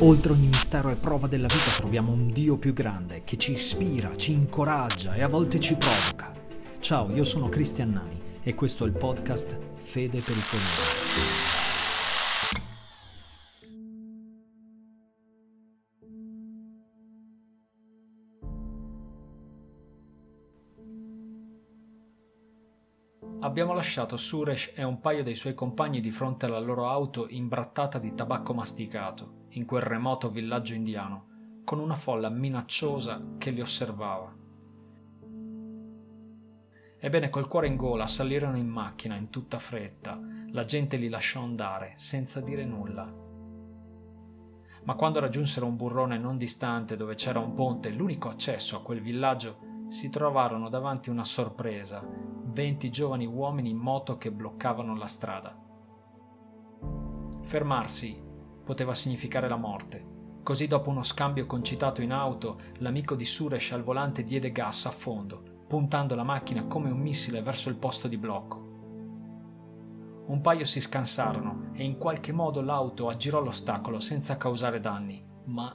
Oltre ogni mistero e prova della vita troviamo un Dio più grande che ci ispira, ci incoraggia e a volte ci provoca. Ciao, io sono Cristian Nani e questo è il podcast Fede Pericolosa. Abbiamo lasciato Suresh e un paio dei suoi compagni di fronte alla loro auto imbrattata di tabacco masticato, in quel remoto villaggio indiano, con una folla minacciosa che li osservava. Ebbene, col cuore in gola salirono in macchina in tutta fretta, la gente li lasciò andare senza dire nulla. Ma quando raggiunsero un burrone non distante dove c'era un ponte, l'unico accesso a quel villaggio, si trovarono davanti una sorpresa, 20 giovani uomini in moto che bloccavano la strada. Fermarsi poteva significare la morte. Così dopo uno scambio concitato in auto, l'amico di Suresh al volante diede gas a fondo, puntando la macchina come un missile verso il posto di blocco. Un paio si scansarono e in qualche modo l'auto aggirò l'ostacolo senza causare danni, ma...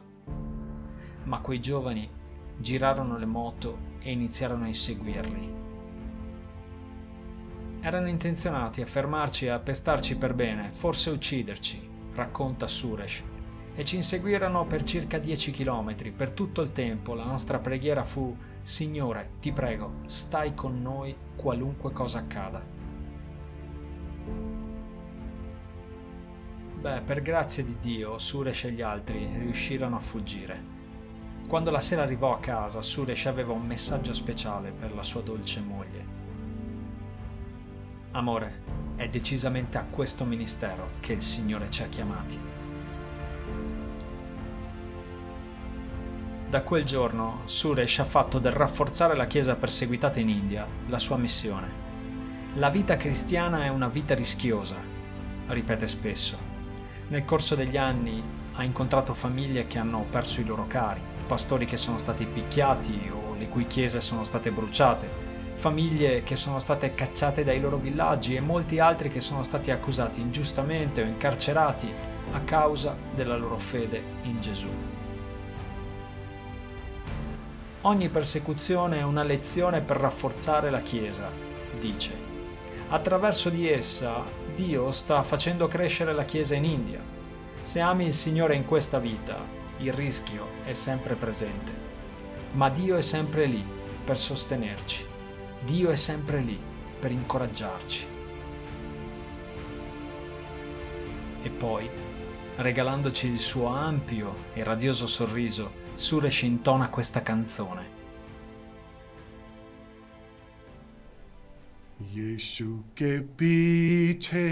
ma quei giovani girarono le moto e iniziarono a inseguirli. Erano intenzionati a fermarci e a pestarci per bene, forse ucciderci, racconta Suresh. E ci inseguirono per circa 10 chilometri. Per tutto il tempo la nostra preghiera fu: Signore, ti prego, stai con noi qualunque cosa accada. Beh, per grazia di Dio, Suresh e gli altri riuscirono a fuggire. Quando la sera arrivò a casa, Suresh aveva un messaggio speciale per la sua dolce moglie. Amore, è decisamente a questo ministero che il Signore ci ha chiamati. Da quel giorno Suresh ha fatto del rafforzare la Chiesa perseguitata in India la sua missione. La vita cristiana è una vita rischiosa, ripete spesso. Nel corso degli anni ha incontrato famiglie che hanno perso i loro cari, pastori che sono stati picchiati o le cui chiese sono state bruciate, famiglie che sono state cacciate dai loro villaggi e molti altri che sono stati accusati ingiustamente o incarcerati a causa della loro fede in Gesù. Ogni persecuzione è una lezione per rafforzare la Chiesa, dice. Attraverso di essa Dio sta facendo crescere la Chiesa in India. Se ami il Signore in questa vita, il rischio è sempre presente, ma Dio è sempre lì per sostenerci. Dio è sempre lì per incoraggiarci. E poi, regalandoci il suo ampio e radioso sorriso, Suresh intona questa canzone. यीशु के पीछे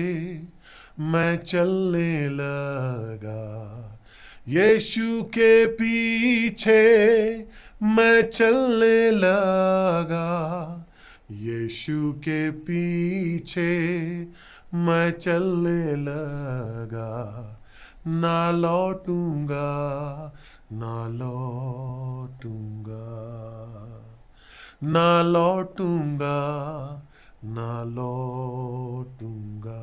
मैं चलने लगा यीशु के पीछे मैं चलने लगा यीशु के पीछे मैं चलने लगा। ना लौटूँगा ना लौटूँगा ना लौटूँगा ना लौटूँगा।